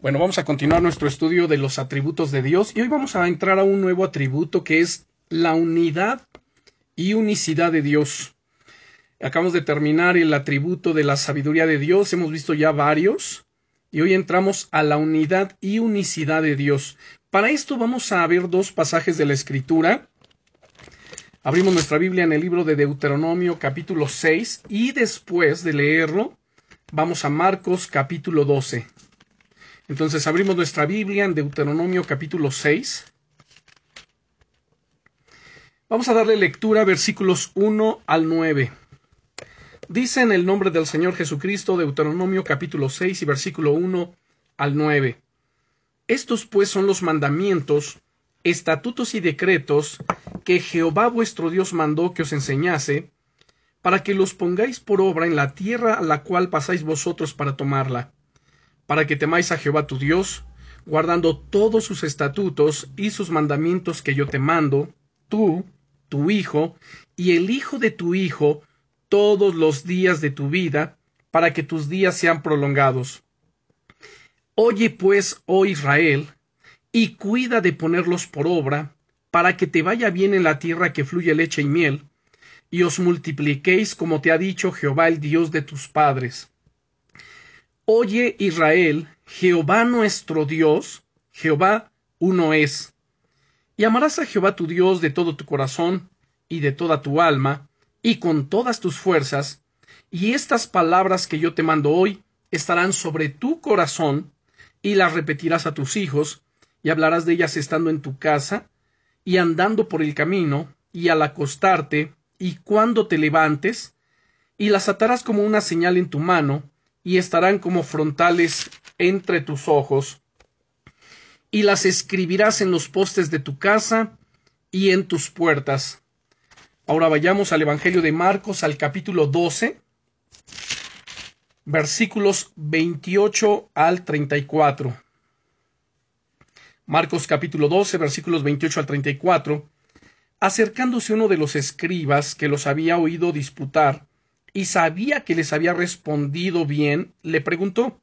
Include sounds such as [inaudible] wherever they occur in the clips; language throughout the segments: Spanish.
Bueno, vamos a continuar nuestro estudio de los atributos de Dios y hoy vamos a entrar a un nuevo atributo que es la unidad y unicidad de Dios. Acabamos de terminar el atributo de la sabiduría de Dios, hemos visto ya varios y hoy entramos a la unidad y unicidad de Dios. Para esto vamos a ver dos pasajes de la Escritura. Abrimos nuestra Biblia en el libro de Deuteronomio capítulo 6 y después de leerlo vamos a Marcos capítulo 12. Entonces abrimos nuestra Biblia en Deuteronomio capítulo 6. Vamos a darle lectura versículos 1 al 9. Dice en el nombre del Señor Jesucristo Deuteronomio capítulo 6 y versículo 1 al 9. Estos pues son los mandamientos, estatutos y decretos que Jehová vuestro Dios mandó que os enseñase, para que los pongáis por obra en la tierra a la cual pasáis vosotros para tomarla para que temáis a Jehová tu Dios, guardando todos sus estatutos y sus mandamientos que yo te mando, tú, tu hijo, y el hijo de tu hijo, todos los días de tu vida, para que tus días sean prolongados. Oye pues, oh Israel, y cuida de ponerlos por obra, para que te vaya bien en la tierra que fluye leche y miel, y os multipliquéis como te ha dicho Jehová el Dios de tus padres. Oye Israel, Jehová nuestro Dios, Jehová uno es. Y amarás a Jehová tu Dios de todo tu corazón y de toda tu alma y con todas tus fuerzas, y estas palabras que yo te mando hoy estarán sobre tu corazón, y las repetirás a tus hijos, y hablarás de ellas estando en tu casa, y andando por el camino, y al acostarte, y cuando te levantes, y las atarás como una señal en tu mano, y estarán como frontales entre tus ojos, y las escribirás en los postes de tu casa y en tus puertas. Ahora vayamos al Evangelio de Marcos, al capítulo 12, versículos 28 al 34. Marcos capítulo 12, versículos 28 al 34. Acercándose uno de los escribas que los había oído disputar, y sabía que les había respondido bien, le preguntó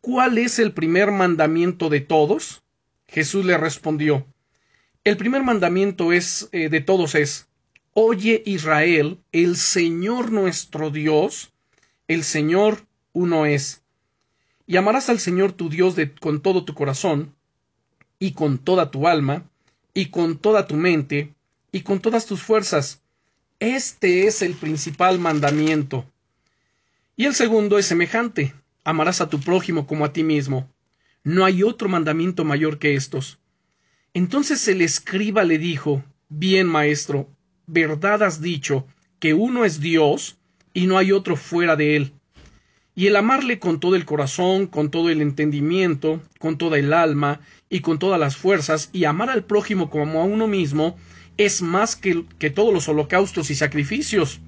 ¿Cuál es el primer mandamiento de todos? Jesús le respondió El primer mandamiento es eh, de todos es Oye Israel, el Señor nuestro Dios, el Señor uno es. Y amarás al Señor tu Dios de, con todo tu corazón, y con toda tu alma, y con toda tu mente, y con todas tus fuerzas, este es el principal mandamiento. Y el segundo es semejante. Amarás a tu prójimo como a ti mismo. No hay otro mandamiento mayor que estos. Entonces el escriba le dijo, Bien, maestro, verdad has dicho, que uno es Dios y no hay otro fuera de él. Y el amarle con todo el corazón, con todo el entendimiento, con toda el alma y con todas las fuerzas, y amar al prójimo como a uno mismo, es más que, que todos los holocaustos y sacrificios.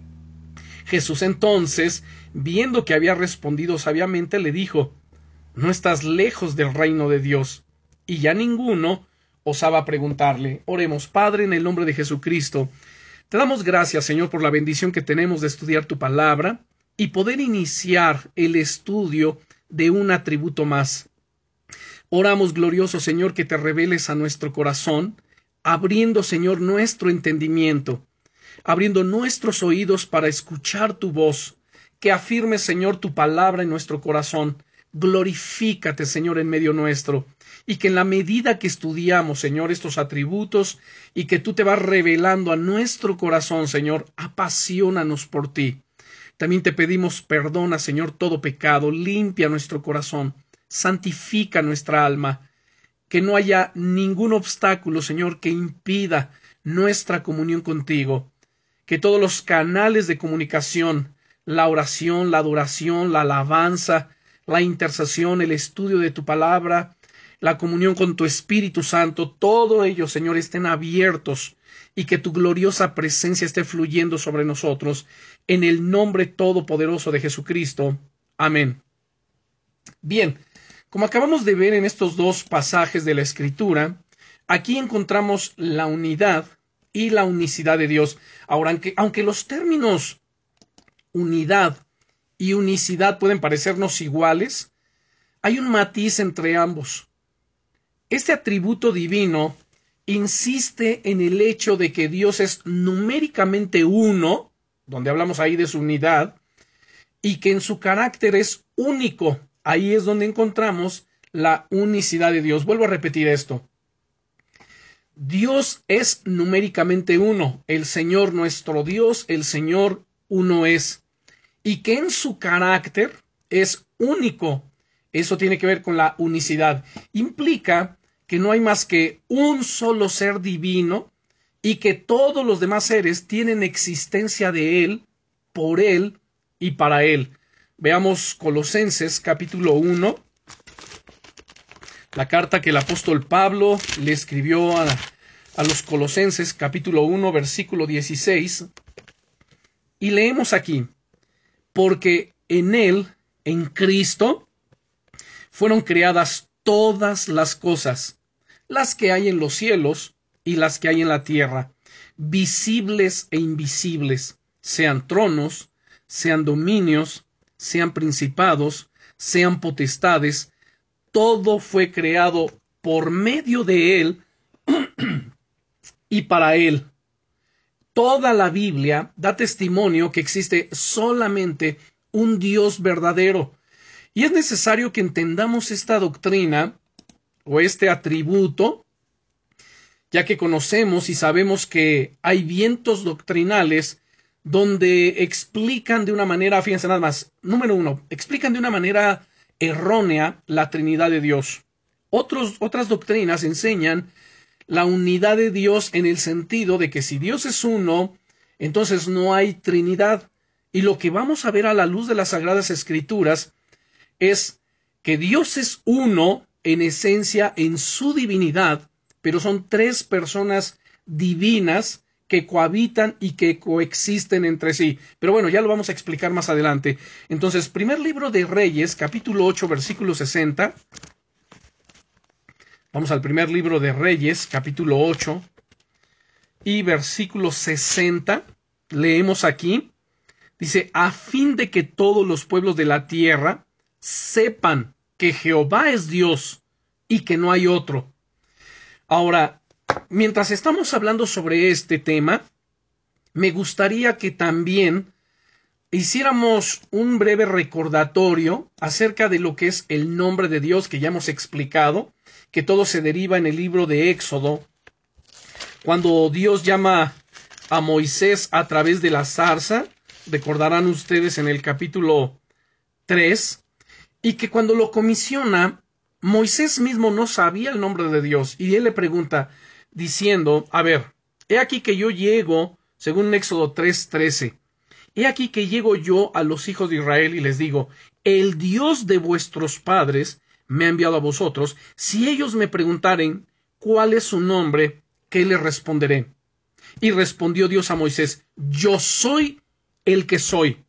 Jesús entonces, viendo que había respondido sabiamente, le dijo No estás lejos del reino de Dios. Y ya ninguno osaba preguntarle. Oremos, Padre, en el nombre de Jesucristo. Te damos gracias, Señor, por la bendición que tenemos de estudiar tu palabra y poder iniciar el estudio de un atributo más. Oramos, glorioso Señor, que te reveles a nuestro corazón, abriendo, Señor, nuestro entendimiento, abriendo nuestros oídos para escuchar tu voz, que afirme, Señor, tu palabra en nuestro corazón. Glorifícate, Señor, en medio nuestro, y que en la medida que estudiamos, Señor, estos atributos, y que tú te vas revelando a nuestro corazón, Señor, apasionanos por ti. También te pedimos perdona, Señor, todo pecado, limpia nuestro corazón, santifica nuestra alma, que no haya ningún obstáculo, Señor, que impida nuestra comunión contigo, que todos los canales de comunicación, la oración, la adoración, la alabanza, la intercesión, el estudio de tu palabra, la comunión con tu Espíritu Santo, todo ello, Señor, estén abiertos y que tu gloriosa presencia esté fluyendo sobre nosotros, en el nombre todopoderoso de Jesucristo. Amén. Bien, como acabamos de ver en estos dos pasajes de la Escritura, aquí encontramos la unidad y la unicidad de Dios. Ahora, aunque, aunque los términos unidad y unicidad pueden parecernos iguales, hay un matiz entre ambos. Este atributo divino insiste en el hecho de que Dios es numéricamente uno, donde hablamos ahí de su unidad, y que en su carácter es único. Ahí es donde encontramos la unicidad de Dios. Vuelvo a repetir esto. Dios es numéricamente uno, el Señor nuestro Dios, el Señor uno es, y que en su carácter es único. Eso tiene que ver con la unicidad. Implica que no hay más que un solo ser divino y que todos los demás seres tienen existencia de Él, por Él y para Él. Veamos Colosenses capítulo 1, la carta que el apóstol Pablo le escribió a, a los Colosenses capítulo 1 versículo 16 y leemos aquí, porque en Él, en Cristo, fueron creadas todas las cosas, las que hay en los cielos y las que hay en la tierra, visibles e invisibles, sean tronos, sean dominios, sean principados, sean potestades, todo fue creado por medio de Él [clears throat] y para Él. Toda la Biblia da testimonio que existe solamente un Dios verdadero. Y es necesario que entendamos esta doctrina o este atributo, ya que conocemos y sabemos que hay vientos doctrinales donde explican de una manera, fíjense nada más, número uno, explican de una manera errónea la Trinidad de Dios. Otros, otras doctrinas enseñan la unidad de Dios en el sentido de que si Dios es uno, entonces no hay Trinidad. Y lo que vamos a ver a la luz de las Sagradas Escrituras es que Dios es uno en esencia, en su divinidad, pero son tres personas divinas que cohabitan y que coexisten entre sí. Pero bueno, ya lo vamos a explicar más adelante. Entonces, primer libro de Reyes, capítulo 8, versículo 60. Vamos al primer libro de Reyes, capítulo 8 y versículo 60. Leemos aquí. Dice, a fin de que todos los pueblos de la tierra sepan que Jehová es Dios y que no hay otro. Ahora, mientras estamos hablando sobre este tema, me gustaría que también hiciéramos un breve recordatorio acerca de lo que es el nombre de Dios que ya hemos explicado que todo se deriva en el libro de Éxodo, cuando Dios llama a Moisés a través de la zarza, recordarán ustedes en el capítulo 3, y que cuando lo comisiona, Moisés mismo no sabía el nombre de Dios, y él le pregunta, diciendo, a ver, he aquí que yo llego, según Éxodo 3:13, he aquí que llego yo a los hijos de Israel y les digo, el Dios de vuestros padres me ha enviado a vosotros, si ellos me preguntaren cuál es su nombre, ¿qué le responderé? Y respondió Dios a Moisés, yo soy el que soy.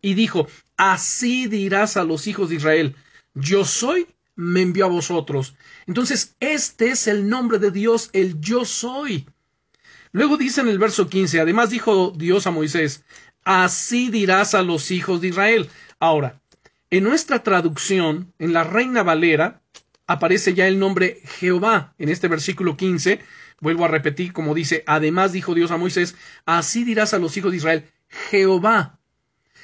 Y dijo, así dirás a los hijos de Israel, yo soy, me envió a vosotros. Entonces, este es el nombre de Dios, el yo soy. Luego dice en el verso 15, además dijo Dios a Moisés, así dirás a los hijos de Israel. Ahora, en nuestra traducción, en la Reina Valera, aparece ya el nombre Jehová en este versículo 15. Vuelvo a repetir, como dice, además dijo Dios a Moisés, así dirás a los hijos de Israel, Jehová.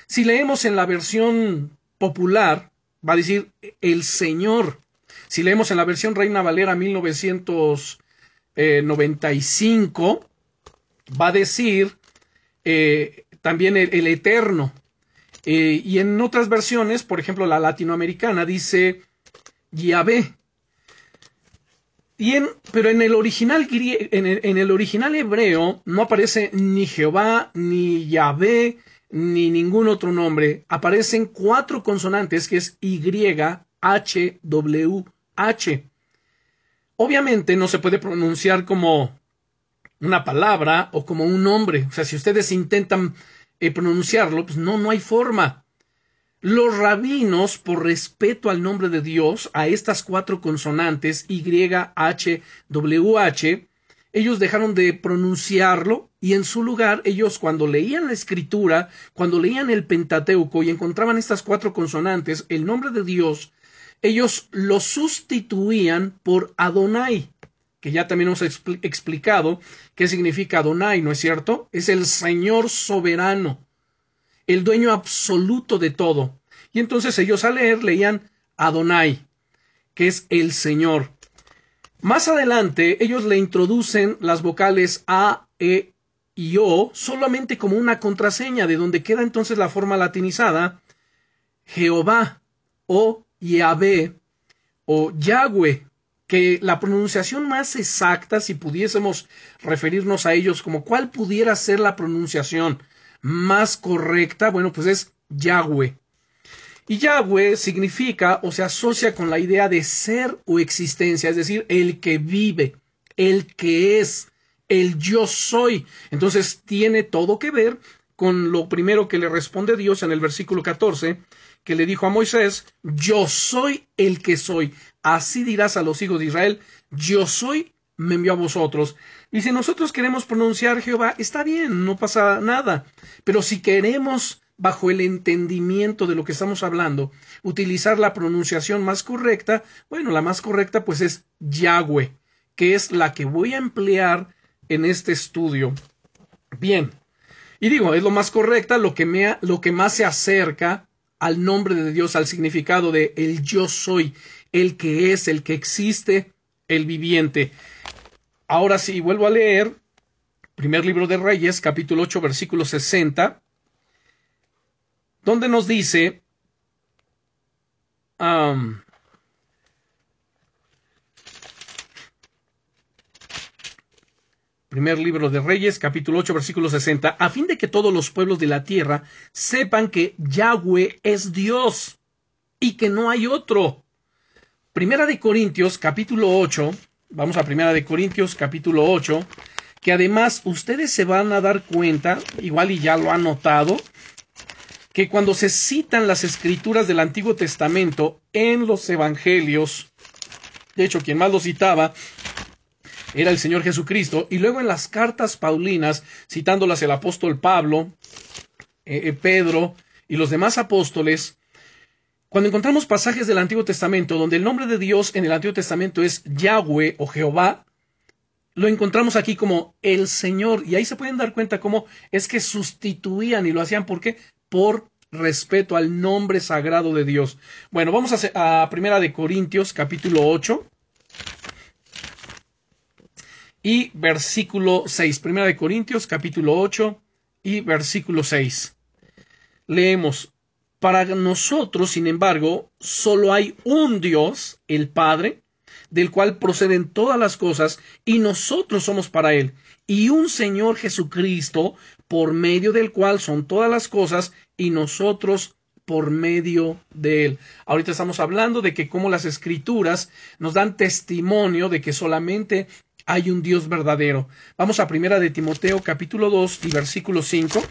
Si leemos en la versión popular, va a decir el Señor. Si leemos en la versión Reina Valera 1995, va a decir eh, también el Eterno. Eh, y en otras versiones, por ejemplo, la latinoamericana dice Yahvé. Y en, pero en el, original, en, el, en el original hebreo no aparece ni Jehová, ni Yahvé, ni ningún otro nombre. Aparecen cuatro consonantes que es Y, H, W, H. Obviamente no se puede pronunciar como una palabra o como un nombre. O sea, si ustedes intentan eh, pronunciarlo, pues no, no hay forma. Los rabinos, por respeto al nombre de Dios, a estas cuatro consonantes, Y, H, W, H, ellos dejaron de pronunciarlo y en su lugar ellos cuando leían la escritura, cuando leían el Pentateuco y encontraban estas cuatro consonantes, el nombre de Dios ellos lo sustituían por Adonai, que ya también hemos explicado qué significa Adonai, ¿no es cierto? Es el Señor soberano, el dueño absoluto de todo. Y entonces ellos al leer leían Adonai, que es el Señor. Más adelante ellos le introducen las vocales A, E y O solamente como una contraseña, de donde queda entonces la forma latinizada Jehová o Yahvé o Yahweh, que la pronunciación más exacta, si pudiésemos referirnos a ellos como cuál pudiera ser la pronunciación más correcta, bueno, pues es Yahweh. Y Yahweh significa o se asocia con la idea de ser o existencia, es decir, el que vive, el que es, el yo soy. Entonces tiene todo que ver con lo primero que le responde Dios en el versículo 14, que le dijo a Moisés, yo soy el que soy. Así dirás a los hijos de Israel, yo soy, me envió a vosotros. Y si nosotros queremos pronunciar Jehová, está bien, no pasa nada. Pero si queremos, bajo el entendimiento de lo que estamos hablando, utilizar la pronunciación más correcta, bueno, la más correcta pues es Yahweh, que es la que voy a emplear en este estudio. Bien. Y digo, es lo más correcta, lo que, me, lo que más se acerca al nombre de Dios, al significado de el yo soy, el que es, el que existe, el viviente. Ahora sí, vuelvo a leer, primer libro de Reyes, capítulo 8, versículo 60, donde nos dice, Primer libro de Reyes, capítulo 8, versículo 60, a fin de que todos los pueblos de la tierra sepan que Yahweh es Dios y que no hay otro. Primera de Corintios, capítulo 8, vamos a Primera de Corintios, capítulo 8, que además ustedes se van a dar cuenta, igual y ya lo han notado, que cuando se citan las escrituras del Antiguo Testamento en los Evangelios, de hecho, quien más lo citaba era el Señor Jesucristo, y luego en las cartas paulinas, citándolas el apóstol Pablo, eh, eh, Pedro y los demás apóstoles, cuando encontramos pasajes del Antiguo Testamento donde el nombre de Dios en el Antiguo Testamento es Yahweh o Jehová, lo encontramos aquí como el Señor, y ahí se pueden dar cuenta cómo es que sustituían y lo hacían, ¿por qué? Por respeto al nombre sagrado de Dios. Bueno, vamos a, Primera de Corintios, capítulo 8 y versículo 6. Primera de Corintios, capítulo 8 y versículo 6. Leemos, para nosotros, sin embargo, solo hay un Dios, el Padre, del cual proceden todas las cosas, y nosotros somos para Él, y un Señor Jesucristo, por medio del cual son todas las cosas, y nosotros por medio de él. Ahorita estamos hablando de que como las escrituras nos dan testimonio de que solamente hay un Dios verdadero. Vamos a primera de Timoteo capítulo 2 y versículo 5.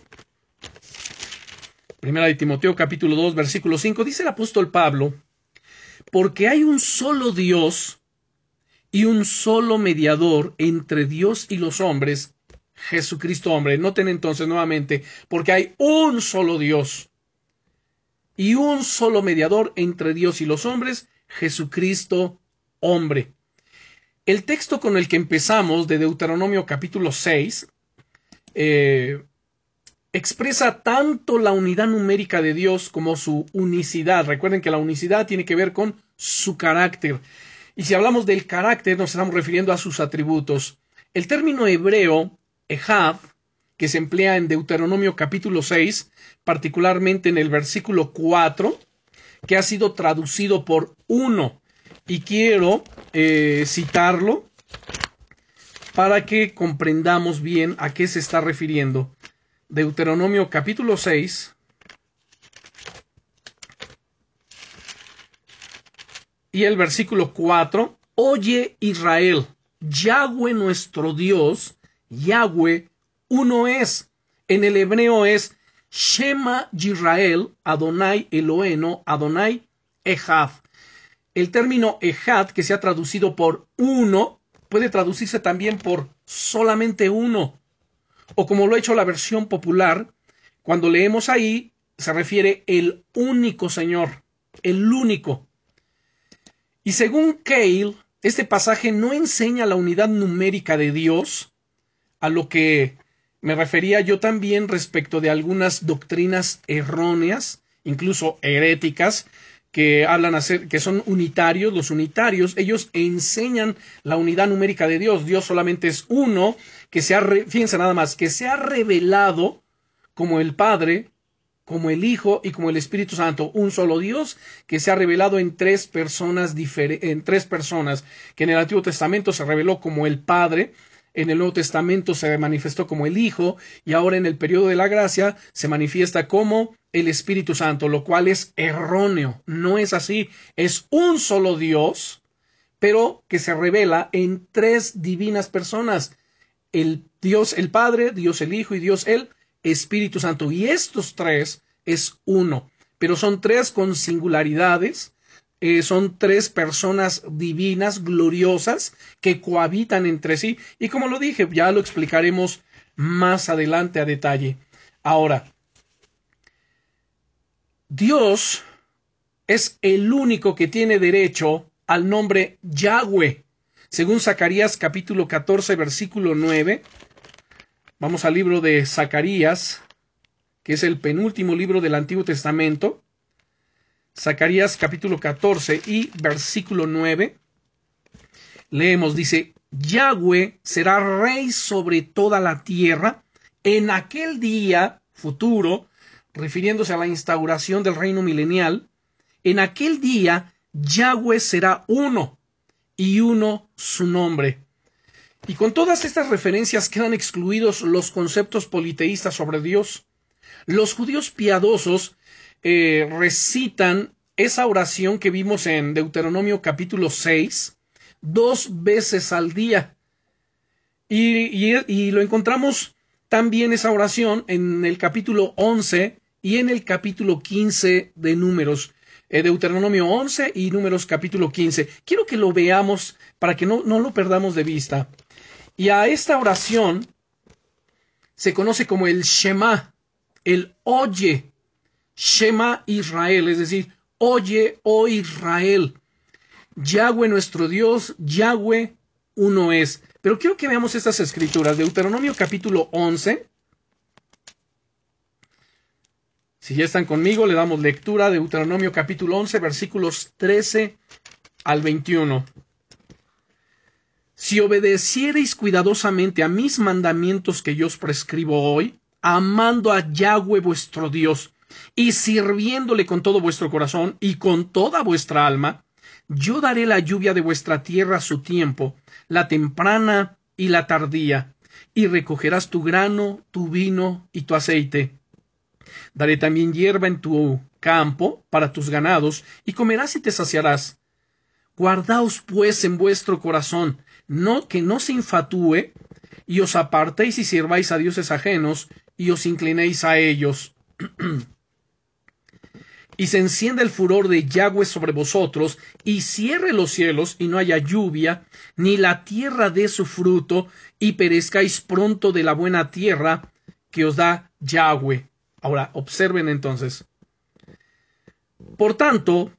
Primera de Timoteo capítulo 2 versículo 5 dice el apóstol Pablo, porque hay un solo Dios y un solo mediador entre Dios y los hombres, Jesucristo hombre. Noten entonces nuevamente, porque hay un solo Dios y un solo mediador entre Dios y los hombres, Jesucristo hombre. El texto con el que empezamos de Deuteronomio capítulo 6 eh, expresa tanto la unidad numérica de Dios como su unicidad. Recuerden que la unicidad tiene que ver con su carácter. Y si hablamos del carácter, nos estamos refiriendo a sus atributos. El término hebreo, Ejav, que se emplea en Deuteronomio capítulo 6, particularmente en el versículo 4, que ha sido traducido por uno y quiero eh, citarlo para que comprendamos bien a qué se está refiriendo. Deuteronomio capítulo 6. Y el versículo 4. Oye Israel, Yahweh nuestro Dios, Yahweh uno es. En el hebreo es Shema Yisrael, Adonai Eloeno, Adonai Echad. El término ejad, que se ha traducido por uno, puede traducirse también por solamente uno. O como lo ha hecho la versión popular, cuando leemos ahí, se refiere el único Señor, el único. Y según Cale, este pasaje no enseña la unidad numérica de Dios, a lo que me refería yo también respecto de algunas doctrinas erróneas, incluso heréticas, que hablan hacer, que son unitarios, los unitarios, ellos enseñan la unidad numérica de Dios. Dios solamente es uno, que se ha, fíjense nada más, que se ha revelado como el Padre, como el Hijo y como el Espíritu Santo, un solo Dios que se ha revelado en tres personas en tres personas, que en el Antiguo Testamento se reveló como el Padre, en el Nuevo Testamento se manifestó como el Hijo y ahora en el periodo de la gracia se manifiesta como el Espíritu Santo, lo cual es erróneo, no es así, es un solo Dios, pero que se revela en tres divinas personas, el Dios el Padre, Dios el Hijo y Dios el Espíritu Santo, y estos tres es uno, pero son tres con singularidades, eh, son tres personas divinas, gloriosas, que cohabitan entre sí. Y como lo dije, ya lo explicaremos más adelante a detalle. Ahora, Dios es el único que tiene derecho al nombre Yahweh. Según Zacarías capítulo 14 versículo 9, vamos al libro de Zacarías, que es el penúltimo libro del Antiguo Testamento. Zacarías capítulo 14 y versículo 9. Leemos, dice, Yahweh será rey sobre toda la tierra en aquel día futuro, refiriéndose a la instauración del reino milenial, en aquel día Yahweh será uno y uno su nombre. Y con todas estas referencias quedan excluidos los conceptos politeístas sobre Dios. Los judíos piadosos eh, recitan esa oración que vimos en Deuteronomio capítulo 6 dos veces al día. Y, lo encontramos también esa oración en el capítulo 11 y en el capítulo 15 de Números. Eh, Deuteronomio 11 y Números capítulo 15. Quiero que lo veamos para que no, no lo perdamos de vista. Y a esta oración se conoce como el Shema, el oye, Shema Israel, es decir, oye, oh Israel. Yahweh nuestro Dios, Yahweh uno es. Pero quiero que veamos estas escrituras. Deuteronomio capítulo 11. Si ya están conmigo, le damos lectura. Deuteronomio capítulo 11, versículos 13 al 21. Si obedeciereis cuidadosamente a mis mandamientos que yo os prescribo hoy, amando a Yahweh vuestro Dios, y sirviéndole con todo vuestro corazón y con toda vuestra alma, yo daré la lluvia de vuestra tierra a su tiempo, la temprana y la tardía, y recogerás tu grano, tu vino y tu aceite. Daré también hierba en tu campo para tus ganados, y comerás y te saciarás. Guardaos pues en vuestro corazón, no que no se infatúe, y os apartéis y sirváis a dioses ajenos, y os inclinéis a ellos. [clears throat] y se encienda el furor de Yahweh sobre vosotros, y cierre los cielos, y no haya lluvia, ni la tierra dé su fruto, y perezcáis pronto de la buena tierra que os da Yahweh. Ahora, observen entonces. Por tanto,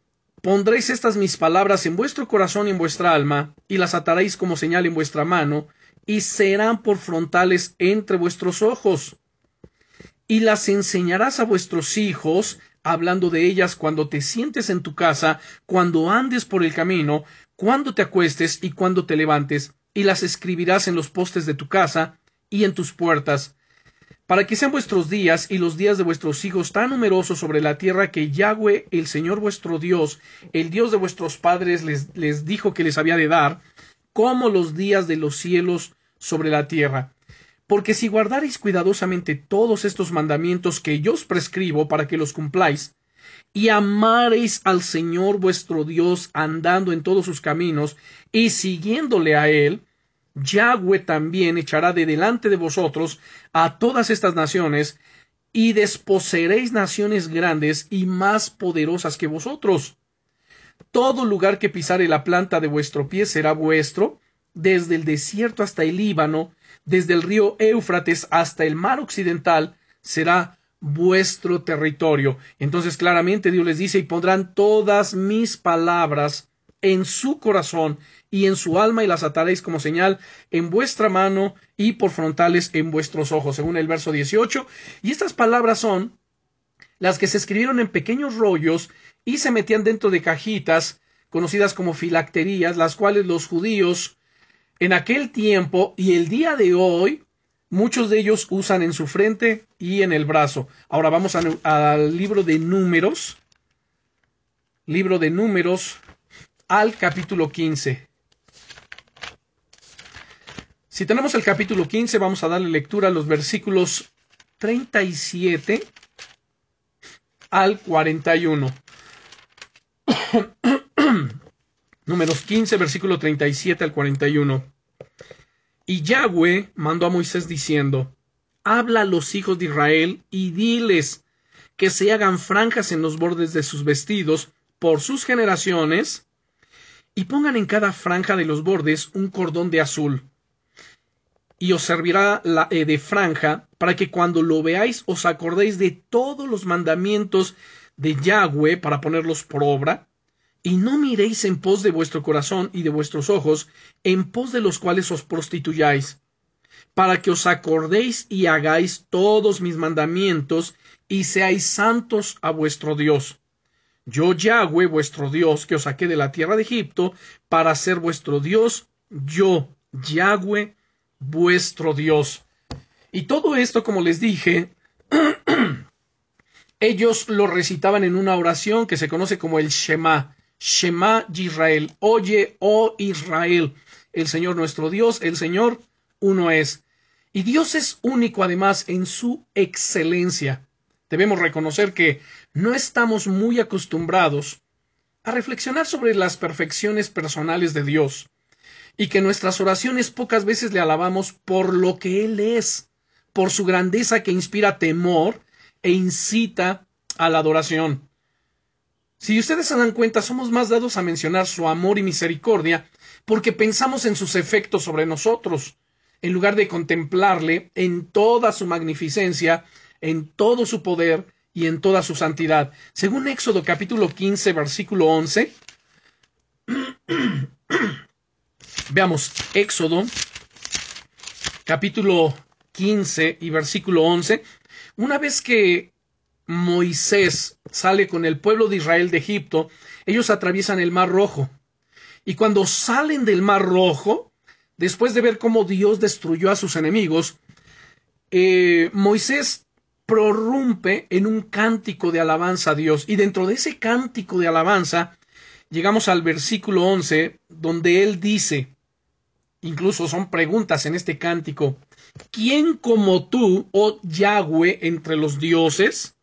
pondréis estas mis palabras en vuestro corazón y en vuestra alma, y las ataréis como señal en vuestra mano, y serán por frontales entre vuestros ojos. Y las enseñarás a vuestros hijos, hablando de ellas cuando te sientes en tu casa, cuando andes por el camino, cuando te acuestes y cuando te levantes, y las escribirás en los postes de tu casa y en tus puertas, para que sean vuestros días y los días de vuestros hijos tan numerosos sobre la tierra que Yahweh, el Señor vuestro Dios, el Dios de vuestros padres, les, les dijo que les había de dar, como los días de los cielos sobre la tierra. Porque si guardareis cuidadosamente todos estos mandamientos que yo os prescribo para que los cumpláis, y amareis al Señor vuestro Dios andando en todos sus caminos y siguiéndole a él, Yahweh también echará de delante de vosotros a todas estas naciones, y desposeeréis naciones grandes y más poderosas que vosotros. Todo lugar que pisare la planta de vuestro pie será vuestro, desde el desierto hasta el Líbano, desde el río Éufrates hasta el mar occidental, será vuestro territorio. Entonces claramente Dios les dice, y pondrán todas mis palabras en su corazón y en su alma y las ataréis como señal en vuestra mano y por frontales en vuestros ojos, según el verso 18. Y estas palabras son las que se escribieron en pequeños rollos y se metían dentro de cajitas conocidas como filacterías, las cuales los judíos en aquel tiempo y el día de hoy muchos de ellos usan en su frente y en el brazo. Ahora vamos al libro de números. Libro de números al capítulo 15. Si tenemos el capítulo 15, vamos a darle lectura a los versículos 37 al 41. [coughs] Números 15, versículo 37 al 41. Y Yahweh mandó a Moisés diciendo, Habla a los hijos de Israel y diles que se hagan franjas en los bordes de sus vestidos por sus generaciones, y pongan en cada franja de los bordes un cordón de azul, y os servirá la eh, de franja, para que cuando lo veáis os acordéis de todos los mandamientos de Yahweh para ponerlos por obra, y no miréis en pos de vuestro corazón y de vuestros ojos, en pos de los cuales os prostituyáis, para que os acordéis y hagáis todos mis mandamientos, y seáis santos a vuestro Dios. Yo Yahweh vuestro Dios, que os saqué de la tierra de Egipto, para ser vuestro Dios, yo Yahweh vuestro Dios. Y todo esto, como les dije, [clears throat] ellos lo recitaban en una oración que se conoce como el Shema. Shema Israel. Oye, oh Israel, el Señor nuestro Dios, el Señor uno es. Y Dios es único además en su excelencia. Debemos reconocer que no estamos muy acostumbrados a reflexionar sobre las perfecciones personales de Dios y que nuestras oraciones pocas veces le alabamos por lo que Él es, por su grandeza que inspira temor e incita a la adoración. Si ustedes se dan cuenta, somos más dados a mencionar su amor y misericordia porque pensamos en sus efectos sobre nosotros, en lugar de contemplarle en toda su magnificencia, en todo su poder y en toda su santidad. Según Éxodo capítulo 15, versículo 11, [clears throat] Veamos Éxodo, capítulo 15 y versículo 11. Una vez que Moisés sale con el pueblo de Israel de Egipto, ellos atraviesan el Mar Rojo. Y cuando salen del Mar Rojo, después de ver cómo Dios destruyó a sus enemigos, eh, Moisés prorrumpe en un cántico de alabanza a Dios. Y dentro de ese cántico de alabanza, llegamos al versículo 11, donde él dice, incluso son preguntas en este cántico. ¿Quién como tú, oh Yahweh, entre los dioses?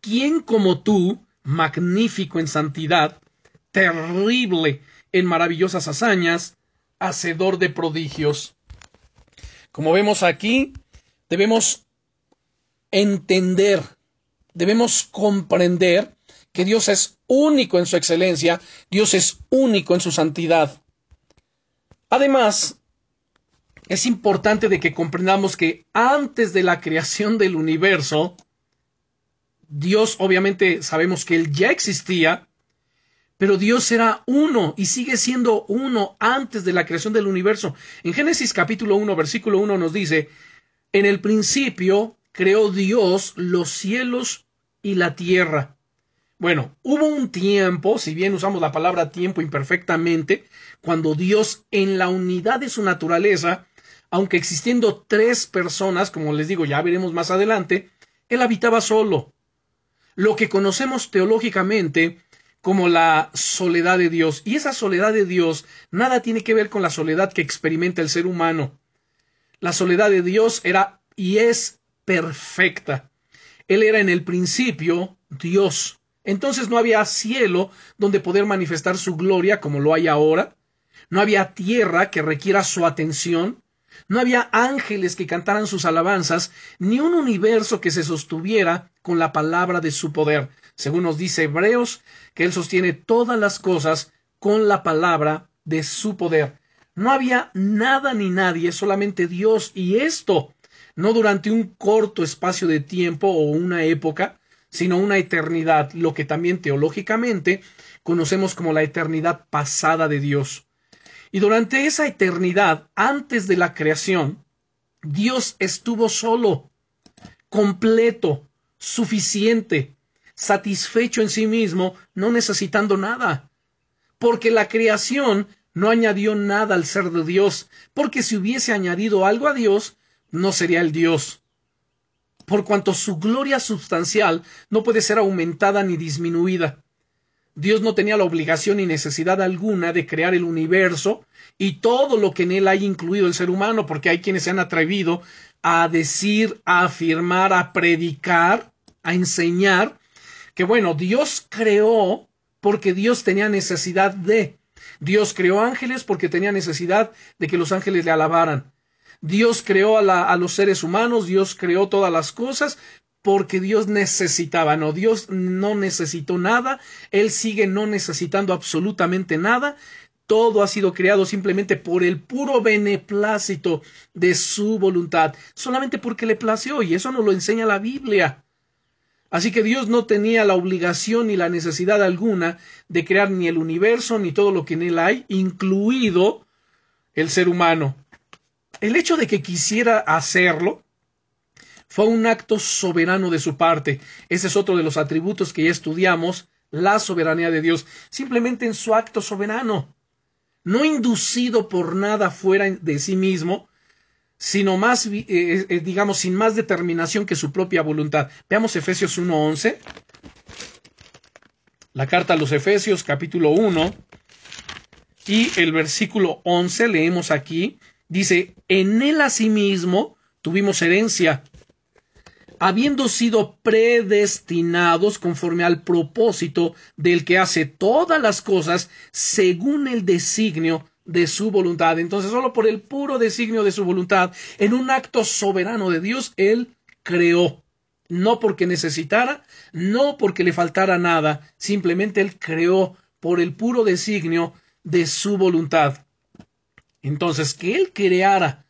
¿Quién como tú, magnífico en santidad, terrible en maravillosas hazañas, hacedor de prodigios? Como vemos aquí, debemos entender, debemos comprender que Dios es único en su excelencia, Dios es único en su santidad. Además, es importante de que comprendamos que antes de la creación del universo, Dios obviamente sabemos que Él ya existía, pero Dios era uno y sigue siendo uno antes de la creación del universo. En Génesis capítulo 1, versículo 1 nos dice, en el principio creó Dios los cielos y la tierra. Bueno, hubo un tiempo, si bien usamos la palabra tiempo imperfectamente, cuando Dios en la unidad de su naturaleza, aunque existiendo tres personas, como les digo, ya veremos más adelante, Él habitaba solo. Lo que conocemos teológicamente como la soledad de Dios. Y esa soledad de Dios nada tiene que ver con la soledad que experimenta el ser humano. La soledad de Dios era y es perfecta. Él era en el principio Dios. Entonces no había cielo donde poder manifestar su gloria como lo hay ahora, no había tierra que requiera su atención, no había ángeles que cantaran sus alabanzas, ni un universo que se sostuviera con la palabra de su poder, según nos dice Hebreos, que Él sostiene todas las cosas con la palabra de su poder. No había nada ni nadie, solamente Dios, y esto. No durante un corto espacio de tiempo o una época, sino una eternidad, lo que también teológicamente conocemos como la eternidad pasada de Dios. Y durante esa eternidad, antes de la creación, Dios estuvo solo, completo, suficiente, satisfecho en sí mismo, no necesitando nada. Porque la creación no añadió nada al ser de Dios, porque si hubiese añadido algo a Dios, no sería el Dios. Por cuanto su gloria sustancial no puede ser aumentada ni disminuida. Dios no tenía la obligación ni necesidad alguna de crear el universo y todo lo que en él hay incluido el ser humano, porque hay quienes se han atrevido a decir, a afirmar, a predicar, a enseñar que bueno, Dios creó porque Dios tenía necesidad de. Dios creó ángeles porque tenía necesidad de que los ángeles le alabaran. Dios creó a, a los seres humanos, Dios creó todas las cosas porque Dios necesitaba, no, Dios no necesitó nada, Él sigue no necesitando absolutamente nada, todo ha sido creado simplemente por el puro beneplácito de su voluntad, solamente porque le plació, y eso nos lo enseña la Biblia. Así que Dios no tenía la obligación ni la necesidad alguna de crear ni el universo ni todo lo que en él hay, incluido el ser humano. El hecho de que quisiera hacerlo fue un acto soberano de su parte. Ese es otro de los atributos que ya estudiamos, la soberanía de Dios, simplemente en su acto soberano, no inducido por nada fuera de sí mismo, sino más, eh, eh, digamos, sin más determinación que su propia voluntad. Veamos Efesios 1.11. La carta a los Efesios, capítulo 1, y el versículo 11, leemos aquí, dice, en él asimismo tuvimos herencia habiendo sido predestinados conforme al propósito del que hace todas las cosas según el designio de su voluntad. Entonces, solo por el puro designio de su voluntad, en un acto soberano de Dios, Él creó. No porque necesitara, no porque le faltara nada, simplemente Él creó por el puro designio de su voluntad. Entonces, que Él creara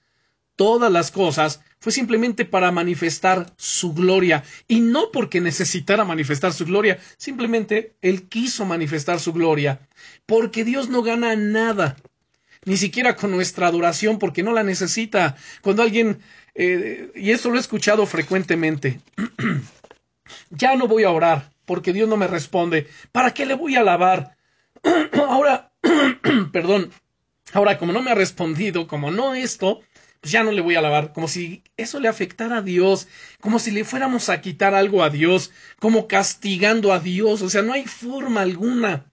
todas las cosas fue simplemente para manifestar su gloria y no porque necesitara manifestar su gloria, simplemente Él quiso manifestar su gloria, porque Dios no gana nada, ni siquiera con nuestra adoración, porque no la necesita. Cuando alguien, eh, y esto lo he escuchado frecuentemente, [clears throat] ya no voy a orar, porque Dios no me responde, ¿para qué le voy a alabar? [clears throat] ahora, [clears throat] perdón, ahora como no me ha respondido, como no esto, pues ya no le voy a alabar, como si eso le afectara a Dios, como si le fuéramos a quitar algo a Dios, como castigando a Dios, o sea, no hay forma alguna.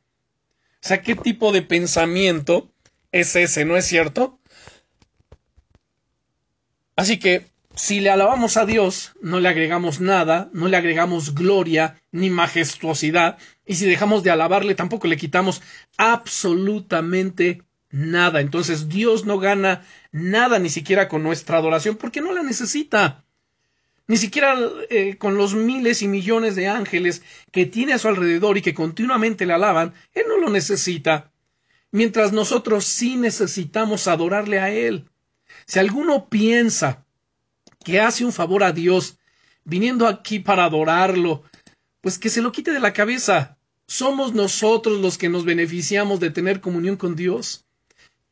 O sea, ¿qué tipo de pensamiento es ese, no es cierto? Así que, si le alabamos a Dios, no le agregamos nada, no le agregamos gloria ni majestuosidad, y si dejamos de alabarle, tampoco le quitamos absolutamente nada. Entonces Dios no gana nada ni siquiera con nuestra adoración porque no la necesita. Ni siquiera eh, con los miles y millones de ángeles que tiene a su alrededor y que continuamente le alaban, Él no lo necesita. Mientras nosotros sí necesitamos adorarle a Él. Si alguno piensa que hace un favor a Dios viniendo aquí para adorarlo, pues que se lo quite de la cabeza. Somos nosotros los que nos beneficiamos de tener comunión con Dios.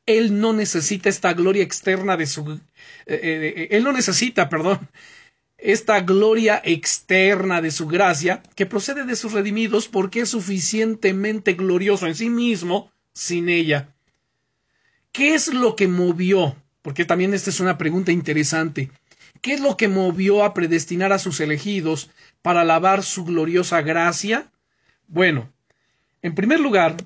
Él no necesita esta gloria externa de su... Eh, eh, eh, él no necesita, perdón, esta gloria externa de su gracia que procede de sus redimidos porque es suficientemente glorioso en sí mismo sin ella. ¿Qué es lo que movió? Porque también esta es una pregunta interesante. ¿Qué es lo que movió a predestinar a sus elegidos para alabar su gloriosa gracia? Bueno, en primer lugar,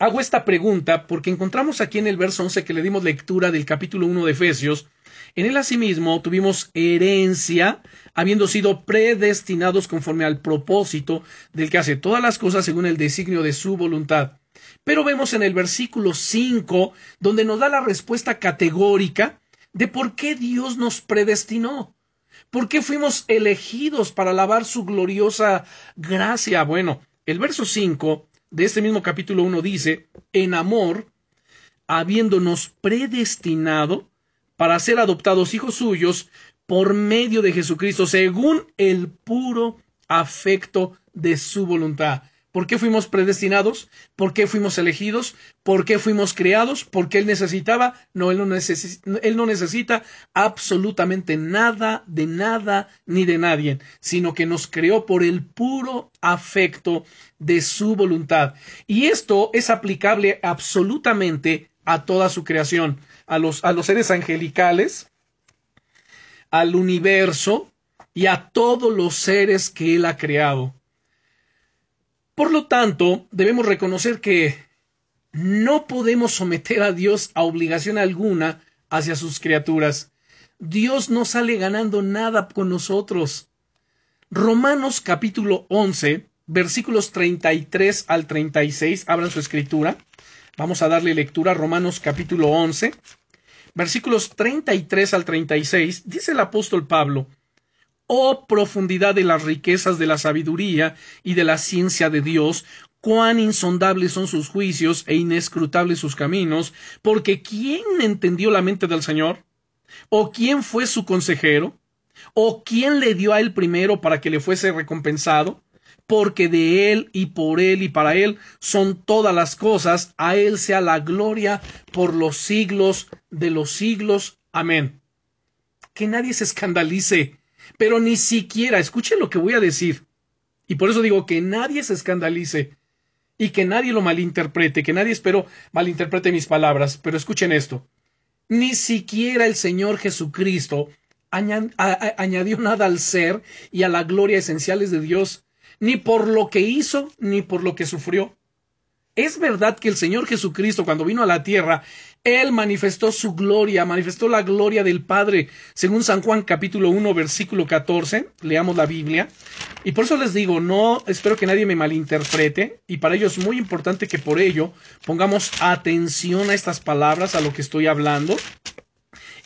Hago esta pregunta porque encontramos aquí en el verso 11 que le dimos lectura del capítulo 1 de Efesios. En él asimismo tuvimos herencia, habiendo sido predestinados conforme al propósito del que hace todas las cosas según el designio de su voluntad. Pero vemos en el versículo 5, donde nos da la respuesta categórica de por qué Dios nos predestinó. ¿Por qué fuimos elegidos para alabar su gloriosa gracia? Bueno, el verso 5 de este mismo capítulo 1 dice, en amor, habiéndonos predestinado para ser adoptados hijos suyos por medio de Jesucristo, según el puro afecto de su voluntad. ¿Por qué fuimos predestinados? ¿Por qué fuimos elegidos? ¿Por qué fuimos creados? ¿Por qué Él necesitaba? No, Él no, él no necesita absolutamente nada de nada ni de nadie, sino que nos creó por el puro afecto de su voluntad. Y esto es aplicable absolutamente a toda su creación, a los, a los seres angelicales, al universo y a todos los seres que Él ha creado. Por lo tanto, debemos reconocer que no podemos someter a Dios a obligación alguna hacia sus criaturas. Dios no sale ganando nada con nosotros. Romanos capítulo 11, versículos 33 al 36, abran su escritura. Vamos a darle lectura a Romanos capítulo 11, versículos 33 al 36, dice el apóstol Pablo, oh profundidad de las riquezas de la sabiduría y de la ciencia de Dios, cuán insondables son sus juicios e inescrutables sus caminos, porque ¿quién entendió la mente del Señor? ¿O quién fue su consejero? ¿O quién le dio a él primero para que le fuese recompensado? Porque de él y por él y para él son todas las cosas, a él sea la gloria por los siglos de los siglos. Amén. Que nadie se escandalice pero ni siquiera, escuchen lo que voy a decir. Y por eso digo que nadie se escandalice y que nadie lo malinterprete, que nadie espero malinterprete mis palabras, pero escuchen esto. Ni siquiera el Señor Jesucristo añadió nada al ser y a la gloria esenciales de Dios, ni por lo que hizo, ni por lo que sufrió. Es verdad que el Señor Jesucristo, cuando vino a la tierra, Él manifestó su gloria, manifestó la gloria del Padre, según San Juan capítulo 1, versículo 14. Leamos la Biblia. Y por eso les digo, no espero que nadie me malinterprete, y para ello es muy importante que por ello pongamos atención a estas palabras, a lo que estoy hablando.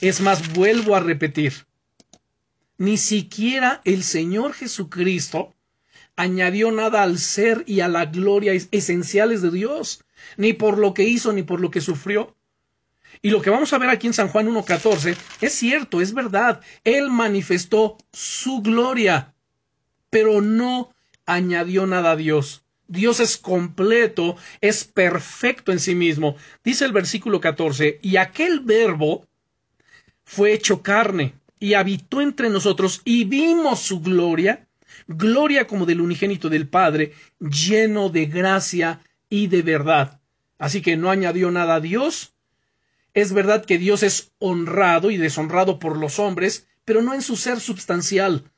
Es más, vuelvo a repetir, ni siquiera el Señor Jesucristo añadió nada al ser y a la gloria esenciales de Dios, ni por lo que hizo ni por lo que sufrió. Y lo que vamos a ver aquí en San Juan 1.14 es cierto, es verdad, Él manifestó su gloria, pero no añadió nada a Dios. Dios es completo, es perfecto en sí mismo. Dice el versículo 14, y aquel verbo fue hecho carne y habitó entre nosotros y vimos su gloria, gloria como del unigénito del Padre, lleno de gracia y de verdad. Así que no añadió nada a Dios. Es verdad que Dios es honrado y deshonrado por los hombres, pero no en su ser substancial,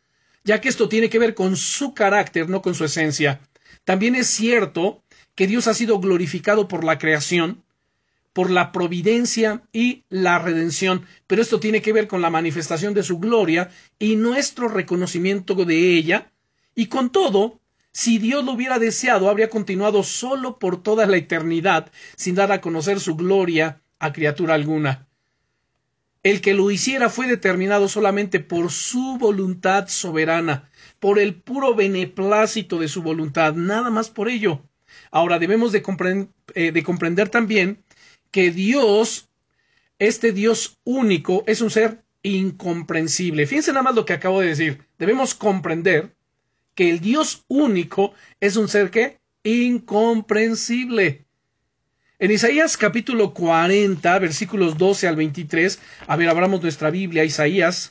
ya que esto tiene que ver con su carácter, no con su esencia. También es cierto que Dios ha sido glorificado por la creación, por la providencia y la redención, pero esto tiene que ver con la manifestación de su gloria y nuestro reconocimiento de ella y con todo, si Dios lo hubiera deseado, habría continuado solo por toda la eternidad, sin dar a conocer su gloria a criatura alguna. El que lo hiciera fue determinado solamente por su voluntad soberana, por el puro beneplácito de su voluntad, nada más por ello. Ahora debemos de, eh, de comprender también que Dios, este Dios único, es un ser incomprensible. Fíjense nada más lo que acabo de decir. Debemos comprender que el Dios único es un ser que incomprensible. En Isaías capítulo 40, versículos 12 al 23, a ver, abramos nuestra Biblia, Isaías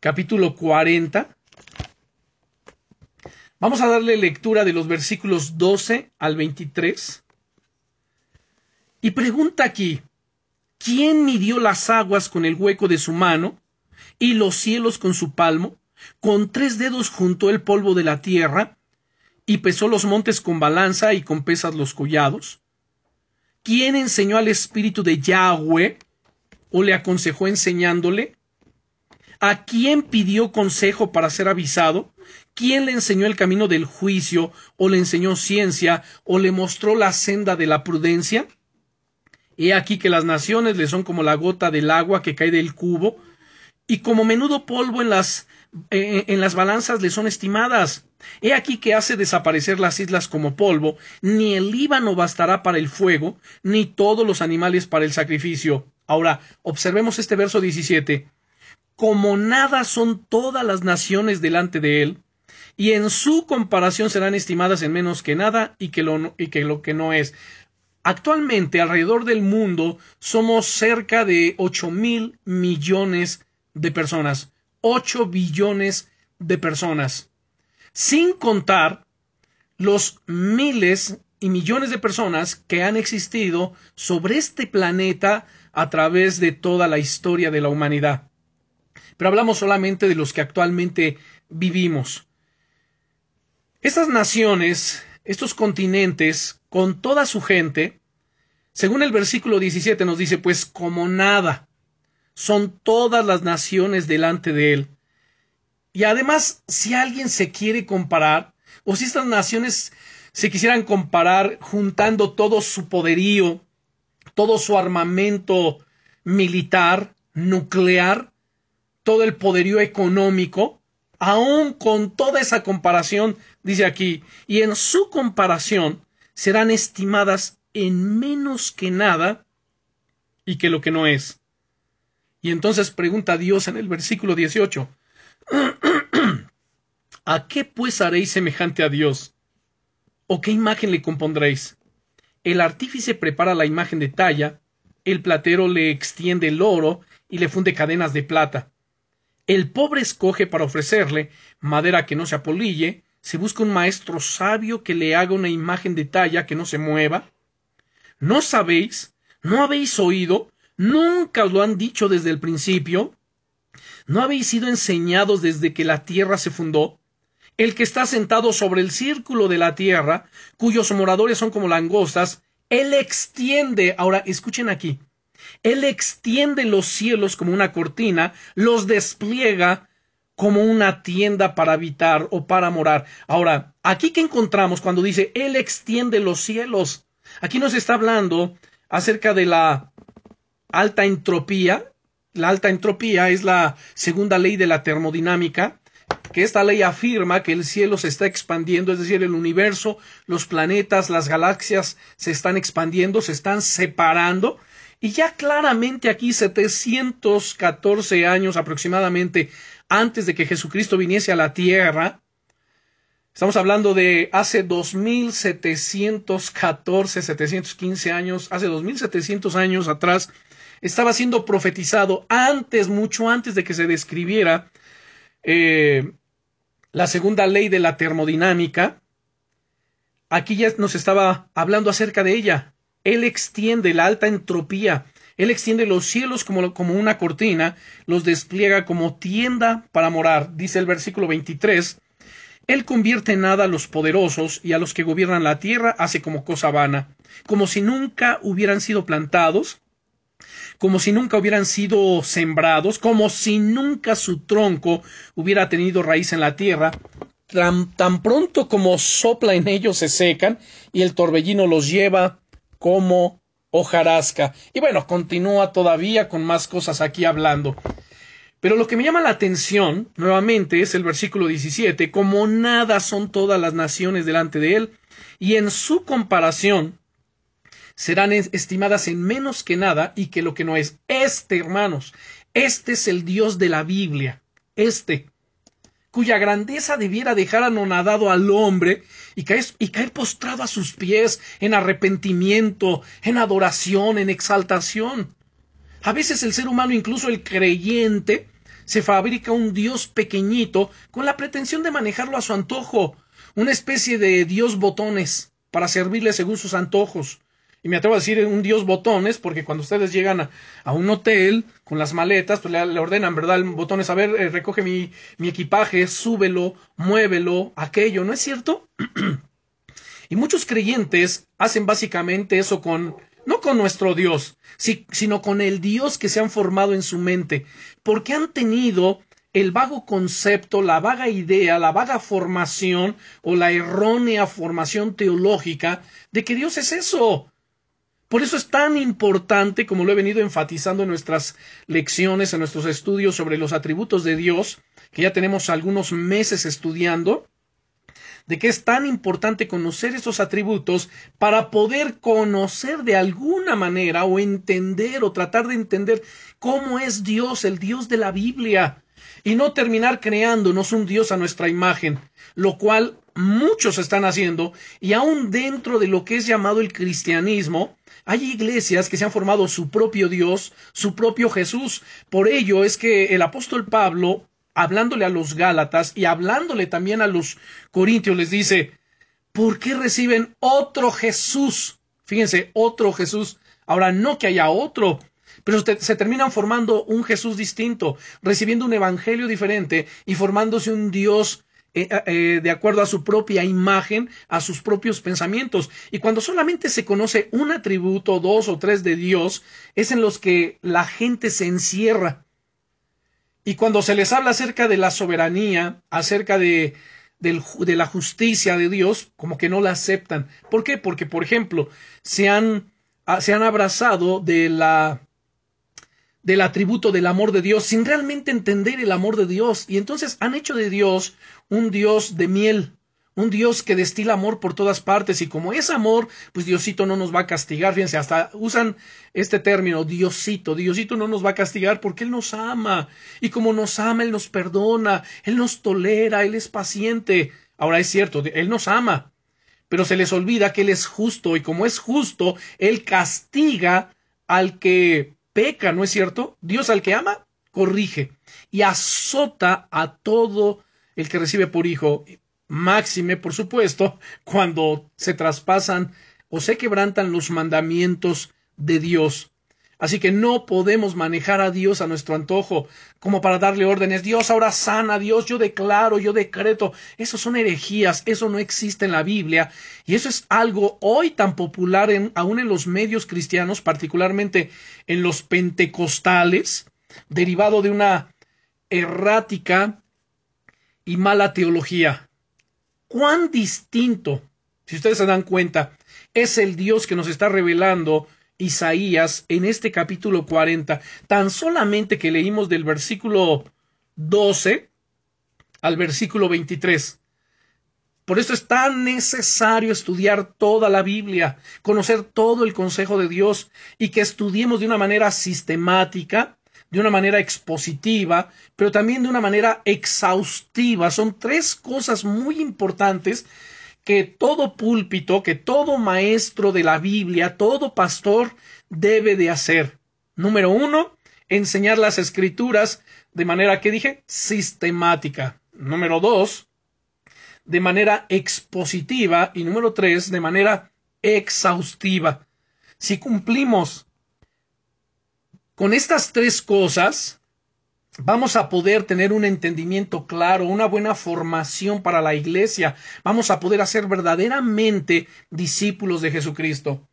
capítulo 40. Vamos a darle lectura de los versículos 12 al 23. Y pregunta aquí, ¿quién midió las aguas con el hueco de su mano y los cielos con su palmo? Con tres dedos juntó el polvo de la tierra y pesó los montes con balanza y con pesas los collados. ¿Quién enseñó al espíritu de Yahweh o le aconsejó enseñándole? ¿A quién pidió consejo para ser avisado? ¿Quién le enseñó el camino del juicio o le enseñó ciencia o le mostró la senda de la prudencia? He aquí que las naciones le son como la gota del agua que cae del cubo y como menudo polvo en las eh, en las balanzas le son estimadas. He aquí que hace desaparecer las islas como polvo, ni el Líbano bastará para el fuego, ni todos los animales para el sacrificio. Ahora, observemos este verso 17. Como nada son todas las naciones delante de él, y en su comparación serán estimadas en menos que nada y que lo, y que, lo que no es. Actualmente, alrededor del mundo, somos cerca de 8 mil millones de personas. 8 billones de personas. Sin contar los miles y millones de personas que han existido sobre este planeta a través de toda la historia de la humanidad. Pero hablamos solamente de los que actualmente vivimos. Estas naciones, estos continentes, con toda su gente, según el versículo 17 nos dice, pues como nada, son todas las naciones delante de él. Y además, si alguien se quiere comparar, o si estas naciones se quisieran comparar juntando todo su poderío, todo su armamento militar, nuclear, todo el poderío económico, aún con toda esa comparación, dice aquí, y en su comparación serán estimadas en menos que nada y que lo que no es. Y entonces pregunta Dios en el versículo 18, [clears throat] ¿A qué pues haréis semejante a Dios? ¿O qué imagen le compondréis? El artífice prepara la imagen de talla, el platero le extiende el oro y le funde cadenas de plata. El pobre escoge para ofrecerle madera que no se apolille, se busca un maestro sabio que le haga una imagen de talla que no se mueva. ¿No sabéis? ¿No habéis oído? ¿Nunca os lo han dicho desde el principio? ¿No habéis sido enseñados desde que la tierra se fundó? El que está sentado sobre el círculo de la tierra, cuyos moradores son como langostas, él extiende, ahora escuchen aquí, él extiende los cielos como una cortina, los despliega como una tienda para habitar o para morar. Ahora, aquí que encontramos cuando dice Él extiende los cielos, aquí nos está hablando acerca de la alta entropía. La alta entropía es la segunda ley de la termodinámica que esta ley afirma que el cielo se está expandiendo, es decir, el universo, los planetas, las galaxias se están expandiendo, se están separando, y ya claramente aquí 714 años aproximadamente antes de que Jesucristo viniese a la tierra, estamos hablando de hace 2714, 715 años, hace 2700 años atrás, estaba siendo profetizado antes, mucho antes de que se describiera eh, la segunda ley de la termodinámica, aquí ya nos estaba hablando acerca de ella. Él extiende la alta entropía, Él extiende los cielos como, como una cortina, los despliega como tienda para morar, dice el versículo 23. Él convierte en nada a los poderosos y a los que gobiernan la tierra hace como cosa vana, como si nunca hubieran sido plantados, como si nunca hubieran sido sembrados, como si nunca su tronco hubiera tenido raíz en la tierra, tan, tan pronto como sopla en ellos se secan y el torbellino los lleva como hojarasca. Y bueno, continúa todavía con más cosas aquí hablando. Pero lo que me llama la atención, nuevamente, es el versículo 17, como nada son todas las naciones delante de él, y en su comparación serán estimadas en menos que nada y que lo que no es. Este, hermanos, este es el Dios de la Biblia, este, cuya grandeza debiera dejar anonadado al hombre y caer, y caer postrado a sus pies en arrepentimiento, en adoración, en exaltación. A veces el ser humano, incluso el creyente, se fabrica un Dios pequeñito con la pretensión de manejarlo a su antojo, una especie de Dios botones para servirle según sus antojos y me atrevo a decir un dios botones, porque cuando ustedes llegan a, un hotel con las maletas, pues le, ordenan, ¿verdad? Botones, a ver, eh, recoge mi, mi equipaje, súbelo, muévelo, aquello, ¿no es cierto? [clears throat] y muchos creyentes hacen básicamente eso con, no con nuestro Dios, sino con el Dios que se han formado en su mente, porque han tenido el vago concepto, la vaga idea, la vaga formación o la errónea formación teológica de que Dios es eso, por eso es tan importante, como lo he venido enfatizando en nuestras lecciones, en nuestros estudios sobre los atributos de Dios, que ya tenemos algunos meses estudiando, de que es tan importante conocer estos atributos para poder conocer de alguna manera o entender o tratar de entender cómo es Dios, el Dios de la Biblia. y no terminar creándonos un Dios a nuestra imagen, lo cual muchos están haciendo y aún dentro de lo que es llamado el cristianismo, hay iglesias que se han formado su propio Dios, su propio Jesús. Por ello es que el apóstol Pablo, hablándole a los Gálatas y hablándole también a los Corintios, les dice, ¿por qué reciben otro Jesús? Fíjense, otro Jesús. Ahora, no que haya otro, pero se terminan formando un Jesús distinto, recibiendo un evangelio diferente y formándose un Dios eh, eh, de acuerdo a su propia imagen, a sus propios pensamientos. Y cuando solamente se conoce un atributo, dos o tres de Dios, es en los que la gente se encierra. Y cuando se les habla acerca de la soberanía, acerca de, de la justicia de Dios, como que no la aceptan. ¿Por qué? Porque, por ejemplo, se han, se han abrazado de la del atributo del amor de Dios sin realmente entender el amor de Dios. Y entonces han hecho de Dios un Dios de miel, un Dios que destila amor por todas partes y como es amor, pues Diosito no nos va a castigar. Fíjense, hasta usan este término, Diosito. Diosito no nos va a castigar porque Él nos ama. Y como nos ama, Él nos perdona, Él nos tolera, Él es paciente. Ahora es cierto, Él nos ama, pero se les olvida que Él es justo y como es justo, Él castiga al que peca, ¿no es cierto? Dios al que ama, corrige y azota a todo el que recibe por hijo, máxime, por supuesto, cuando se traspasan o se quebrantan los mandamientos de Dios. Así que no podemos manejar a Dios a nuestro antojo, como para darle órdenes. Dios ahora sana, Dios yo declaro, yo decreto. Eso son herejías, eso no existe en la Biblia. Y eso es algo hoy tan popular aún en los medios cristianos, particularmente en los pentecostales, derivado de una errática y mala teología. Cuán distinto, si ustedes se dan cuenta, es el Dios que nos está revelando Isaías en este capítulo 40, tan solamente que leímos del versículo 12 al versículo 23. Por eso es tan necesario estudiar toda la Biblia, conocer todo el consejo de Dios y que estudiemos de una manera sistemática, de una manera expositiva, pero también de una manera exhaustiva. Son tres cosas muy importantes que todo púlpito, que todo maestro de la Biblia, todo pastor debe de hacer. Número uno, enseñar las escrituras de manera que dije sistemática. Número dos, de manera expositiva. Y número tres, de manera exhaustiva. Si cumplimos con estas tres cosas, vamos a poder tener un entendimiento claro, una buena formación para la iglesia, vamos a poder hacer verdaderamente discípulos de Jesucristo.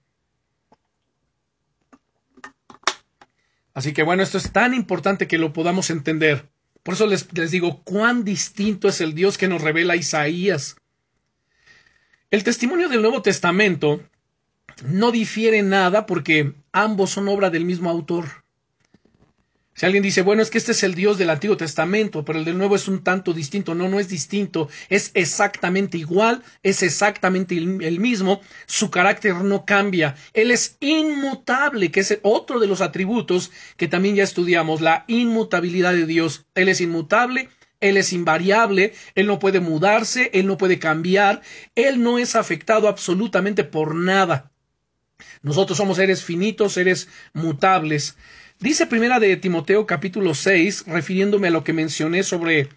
Así que bueno, esto es tan importante que lo podamos entender. Por eso les, les digo cuán distinto es el Dios que nos revela Isaías. El testimonio del Nuevo Testamento no difiere nada porque ambos son obra del mismo autor. Si alguien dice, bueno, es que este es el Dios del Antiguo Testamento, pero el del Nuevo es un tanto distinto. No, no es distinto. Es exactamente igual, es exactamente el mismo. Su carácter no cambia. Él es inmutable, que es otro de los atributos que también ya estudiamos, la inmutabilidad de Dios. Él es inmutable. Él es invariable, Él no puede mudarse, Él no puede cambiar, Él no es afectado absolutamente por nada. Nosotros somos seres finitos, seres mutables. Dice primera de Timoteo capítulo 6, refiriéndome a lo que mencioné sobre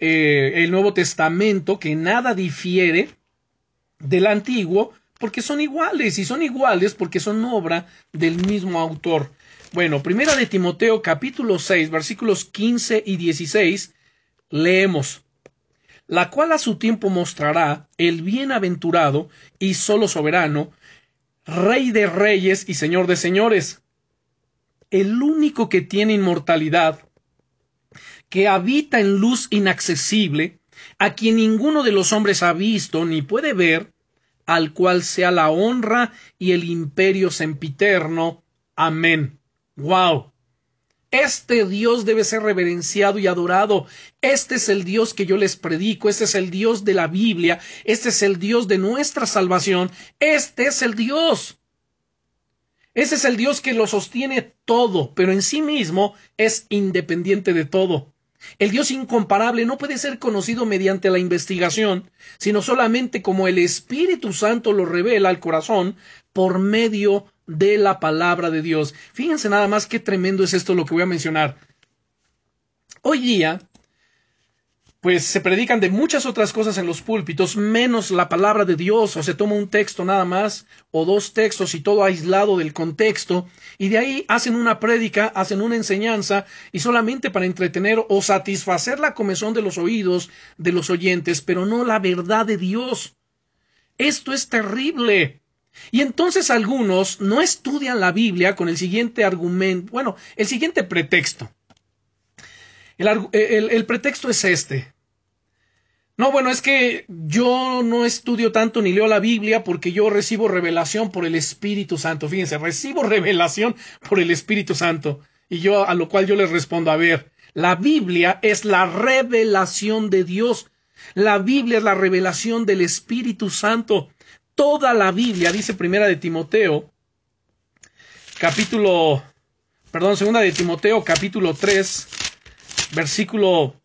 eh, el Nuevo Testamento, que nada difiere del Antiguo, porque son iguales, y son iguales porque son obra del mismo autor. Bueno, primera de Timoteo capítulo 6, versículos 15 y 16, leemos la cual a su tiempo mostrará el bienaventurado y solo soberano, Rey de reyes y Señor de señores, el único que tiene inmortalidad, que habita en luz inaccesible, a quien ninguno de los hombres ha visto ni puede ver, al cual sea la honra y el imperio sempiterno. Amén. Wow. Este Dios debe ser reverenciado y adorado. Este es el Dios que yo les predico. Este es el Dios de la Biblia. Este es el Dios de nuestra salvación. Este es el Dios. Ese es el Dios que lo sostiene todo, pero en sí mismo es independiente de todo. El Dios incomparable no puede ser conocido mediante la investigación, sino solamente como el Espíritu Santo lo revela al corazón por medio de la palabra de Dios. Fíjense nada más qué tremendo es esto lo que voy a mencionar. Hoy día, pues se predican de muchas otras cosas en los púlpitos, menos la palabra de Dios, o se toma un texto nada más, o dos textos y todo aislado del contexto, y de ahí hacen una prédica, hacen una enseñanza, y solamente para entretener o satisfacer la comezón de los oídos de los oyentes, pero no la verdad de Dios. Esto es terrible. Y entonces algunos no estudian la Biblia con el siguiente argumento, bueno, el siguiente pretexto. El, pretexto es este. No, bueno, es que yo no estudio tanto ni leo la Biblia porque yo recibo revelación por el Espíritu Santo. Fíjense, recibo [laughs] revelación por el Espíritu Santo. Y yo, a lo cual yo les respondo, a ver, la Biblia es la revelación de Dios. La Biblia es la revelación del Espíritu Santo. Toda la Biblia, dice primera de Timoteo, capítulo, perdón, segunda de Timoteo, capítulo 3, versículo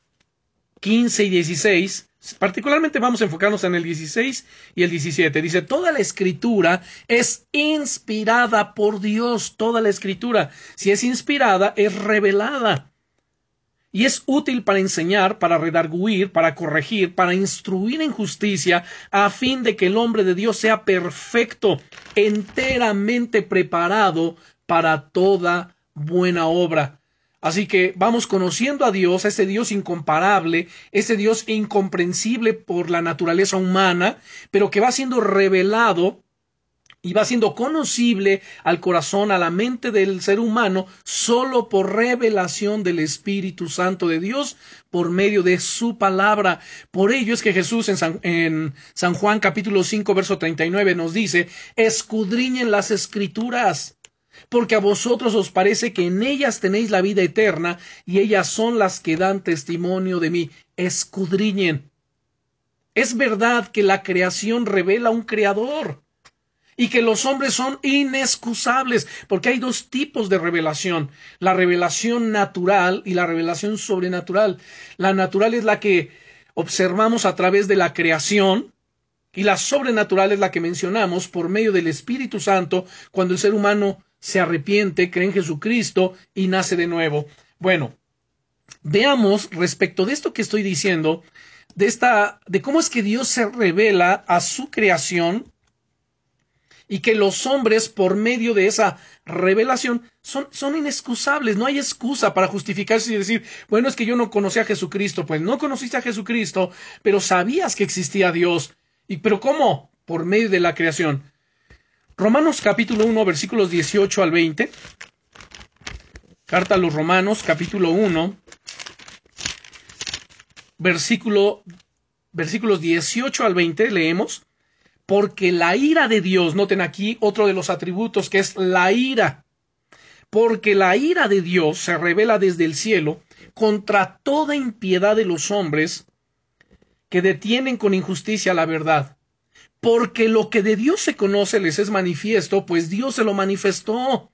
15 y 16, particularmente vamos a enfocarnos en el 16 y el 17. Dice, toda la escritura es inspirada por Dios, toda la escritura. Si es inspirada, es revelada. Y es útil para enseñar, para redarguir, para corregir, para instruir en justicia, a fin de que el hombre de Dios sea perfecto, enteramente preparado para toda buena obra. Así que vamos conociendo a Dios, a ese Dios incomparable, ese Dios incomprensible por la naturaleza humana, pero que va siendo revelado y va siendo conocible al corazón, a la mente del ser humano, solo por revelación del Espíritu Santo de Dios, por medio de su palabra. Por ello es que Jesús en San, en San Juan capítulo 5, verso 39 nos dice, escudriñen las escrituras porque a vosotros os parece que en ellas tenéis la vida eterna, y ellas son las que dan testimonio de mí. Escudriñen. Es verdad que la creación revela un creador y que los hombres son inexcusables, porque hay dos tipos de revelación, la revelación natural y la revelación sobrenatural. La natural es la que observamos a través de la creación, y la sobrenatural es la que mencionamos por medio del Espíritu Santo cuando el ser humano se arrepiente, cree en Jesucristo y nace de nuevo. Bueno, veamos respecto de esto que estoy diciendo, de esta, de cómo es que Dios se revela a su creación y que los hombres, por medio de esa revelación, son, son inexcusables. No hay excusa para justificarse y decir, bueno, es que yo no conocí a Jesucristo. Pues no conociste a Jesucristo, pero sabías que existía Dios. ¿Y pero cómo? Por medio de la creación. Romanos capítulo 1, versículos 18 al 20. Carta a los Romanos capítulo 1, versículo, versículos 18 al 20 leemos. Porque la ira de Dios, noten aquí otro de los atributos que es la ira. Porque la ira de Dios se revela desde el cielo contra toda impiedad de los hombres que detienen con injusticia la verdad porque lo que de Dios se conoce les es manifiesto, pues Dios se lo manifestó.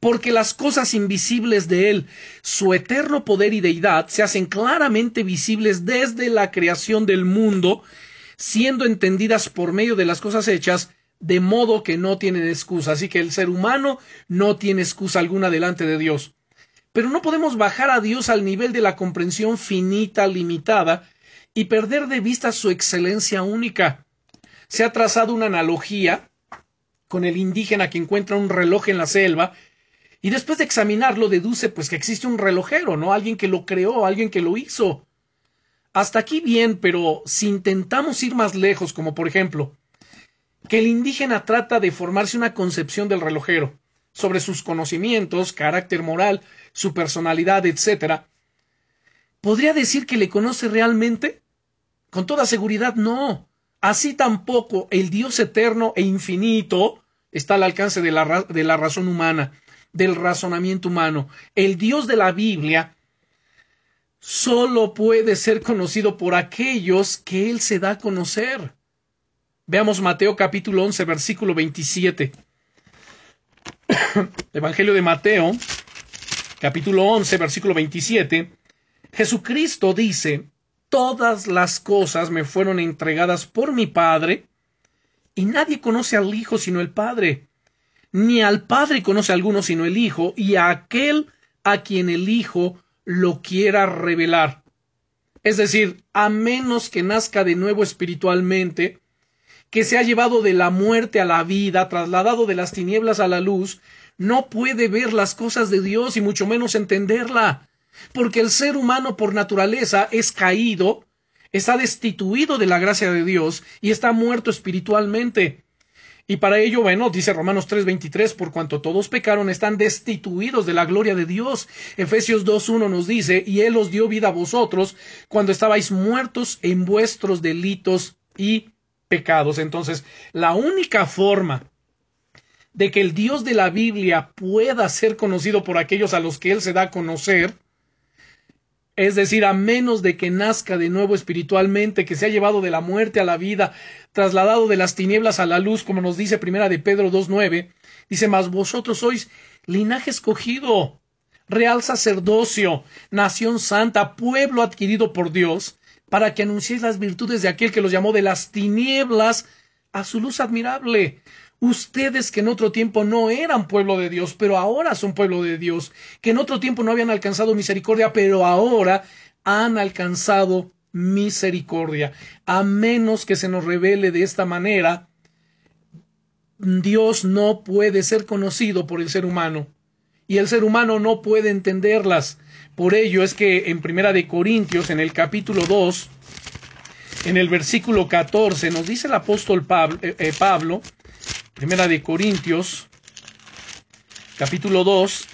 Porque las cosas invisibles de Él, su eterno poder y deidad, se hacen claramente visibles desde la creación del mundo, siendo entendidas por medio de las cosas hechas, de modo que no tienen excusa. Así que el ser humano no tiene excusa alguna delante de Dios. Pero no podemos bajar a Dios al nivel de la comprensión finita, limitada, y perder de vista su excelencia única se ha trazado una analogía con el indígena que encuentra un reloj en la selva y después de examinarlo deduce pues que existe un relojero, ¿no? Alguien que lo creó, alguien que lo hizo. Hasta aquí bien, pero si intentamos ir más lejos, como por ejemplo, que el indígena trata de formarse una concepción del relojero sobre sus conocimientos, carácter moral, su personalidad, etc., ¿podría decir que le conoce realmente? Con toda seguridad no. Así tampoco el Dios eterno e infinito está al alcance de la, de la razón humana, del razonamiento humano. El Dios de la Biblia solo puede ser conocido por aquellos que Él se da a conocer. Veamos Mateo capítulo 11, versículo 27. [coughs] Evangelio de Mateo, capítulo 11, versículo 27. Jesucristo dice, todas las cosas me fueron entregadas por mi Padre, y nadie conoce al Hijo sino el Padre, ni al Padre conoce a alguno sino el Hijo, y a aquel a quien el Hijo lo quiera revelar. Es decir, a menos que nazca de nuevo espiritualmente, que se ha llevado de la muerte a la vida, trasladado de las tinieblas a la luz, no puede ver las cosas de Dios y mucho menos entenderla, porque el ser humano por naturaleza es caído, está destituido de la gracia de Dios y está muerto espiritualmente. Y para ello, bueno, dice Romanos 3:23, por cuanto todos pecaron, están destituidos de la gloria de Dios. Efesios 2:1 nos dice, y Él os dio vida a vosotros cuando estabais muertos en vuestros delitos y pecados. Entonces, la única forma de que el Dios de la Biblia pueda ser conocido por aquellos a los que Él se da a conocer, es decir, a menos de que nazca de nuevo espiritualmente, que se ha llevado de la muerte a la vida, trasladado de las tinieblas a la luz, como nos dice primera de Pedro 2.9, dice, mas vosotros sois linaje escogido, real sacerdocio, nación santa, pueblo adquirido por Dios, para que anunciéis las virtudes de aquel que los llamó de las tinieblas a su luz admirable. Ustedes que en otro tiempo no eran pueblo de Dios, pero ahora son pueblo de Dios, que en otro tiempo no habían alcanzado misericordia, pero ahora han alcanzado misericordia. A menos que se nos revele de esta manera, Dios no puede ser conocido por el ser humano y el ser humano no puede entenderlas. Por ello es que en Primera de Corintios, en el capítulo 2, en el versículo 14, nos dice el apóstol eh, eh, Pablo, Primera de Corintios, capítulo 2,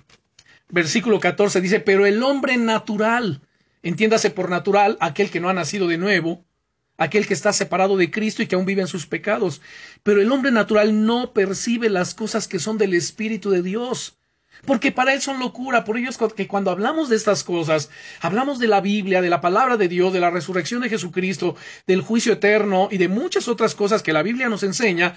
[clears throat] versículo 14, dice, pero el hombre natural, entiéndase por natural aquel que no ha nacido de nuevo, aquel que está separado de Cristo y que aún vive en sus pecados, pero el hombre natural no percibe las cosas que son del Espíritu de Dios, porque para él son locura. Por ello es que cuando hablamos de estas cosas, hablamos de la Biblia, de la palabra de Dios, de la resurrección de Jesucristo, del juicio eterno y de muchas otras cosas que la Biblia nos enseña,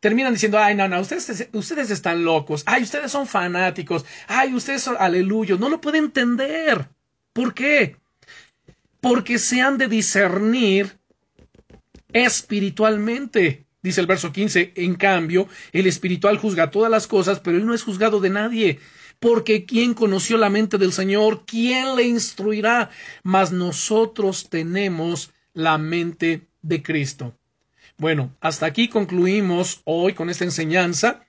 terminan diciendo, ay, no, no, ustedes, ustedes están locos, ay, ustedes son fanáticos, ay, ustedes son aleluyos, no lo pueden entender. ¿Por qué? Porque se han de discernir espiritualmente. Dice el verso 15, en cambio, el espiritual juzga todas las cosas, pero él no es juzgado de nadie. Porque ¿quién conoció la mente del Señor? ¿Quién le instruirá? Mas nosotros tenemos la mente de Cristo. Bueno, hasta aquí concluimos hoy con esta enseñanza.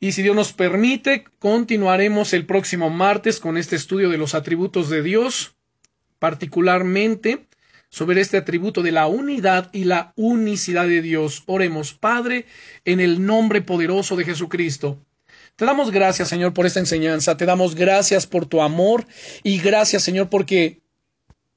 Y si Dios nos permite, continuaremos el próximo martes con este estudio de los atributos de Dios, particularmente sobre este atributo de la unidad y la unicidad de Dios. Oremos, Padre, en el nombre poderoso de Jesucristo. Te damos gracias, Señor, por esta enseñanza. Te damos gracias por tu amor y gracias, Señor, porque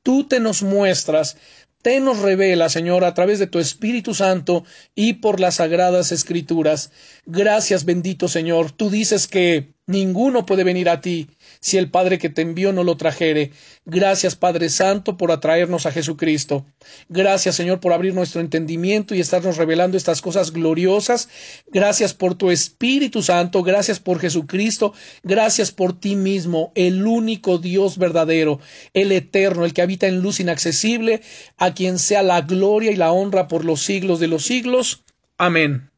tú te nos muestras te nos revela, Señor, a través de tu Espíritu Santo y por las sagradas escrituras. Gracias, bendito Señor. Tú dices que ninguno puede venir a ti si el Padre que te envió no lo trajere. Gracias, Padre Santo, por atraernos a Jesucristo. Gracias, Señor, por abrir nuestro entendimiento y estarnos revelando estas cosas gloriosas. Gracias por tu Espíritu Santo. Gracias por Jesucristo. Gracias por ti mismo, el único Dios verdadero, el eterno, el que habita en luz inaccesible, a quien sea la gloria y la honra por los siglos de los siglos. Amén.